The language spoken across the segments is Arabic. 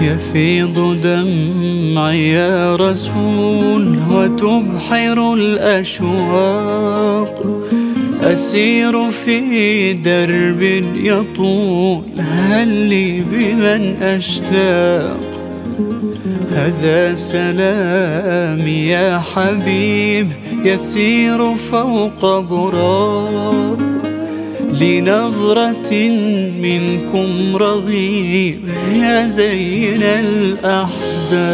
يفيض دمعي يا رسول وتبحر الأشواق. أسير في درب يطول هل لي بمن أشتاق؟ هذا سلامي يا حبيب يسير فوق براق. لنظرة منكم رغيب يا زين الأحباب.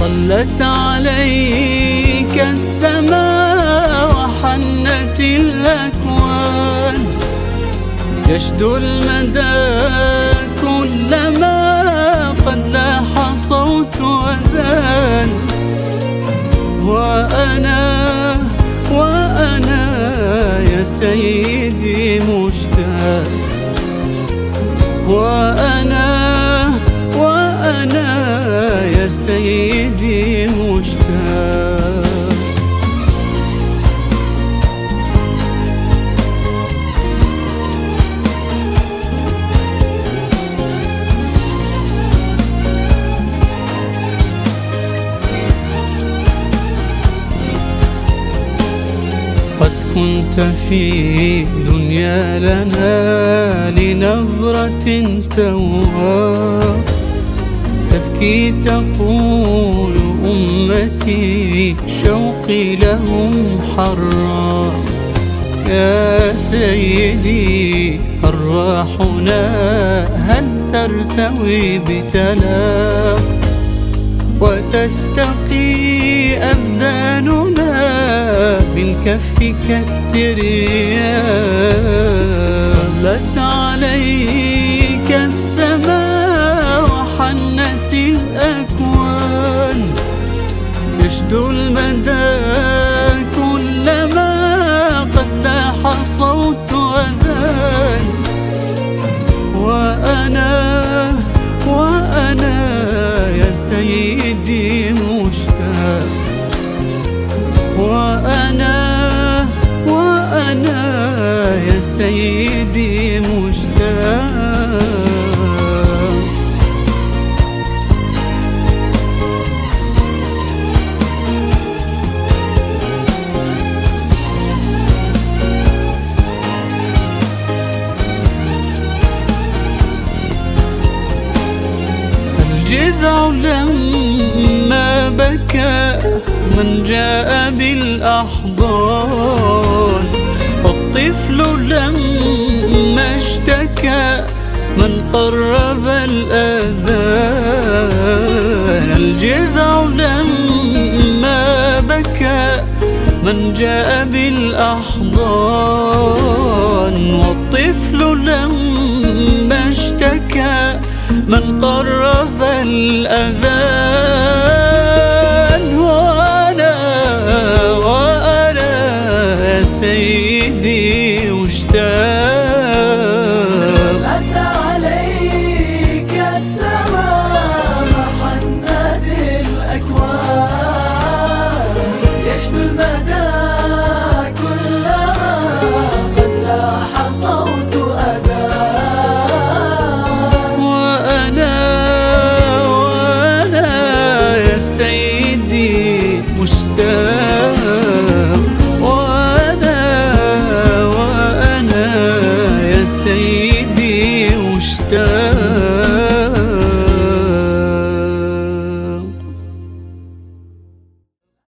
صلت عليك السماء وحنت الأكوان. يشدو المدى كلما قد لاح صوت أذان وأنا سيدي مشتاق. وأنا وأنا يا سيدي كنت في دنيا لنا لنظرة تواب تبكي تقول أمتي شوقي لهم حرا. يا سيدي أرواحنا هل ترتوي بتلاق وتستقي أبداننا كفك الترياق صلت عليك السماء وحنت الأكوان. يشدو المدى كلما قد لاح صوت أذان. سيدي مشتاق الجذع لما بكى من جاء بالأحضان قرب الأذان الجذع لما بكى من جاء بالأحضان والطفل لما اشتكى من قرب الأذان وأنا وأنا سيدي done.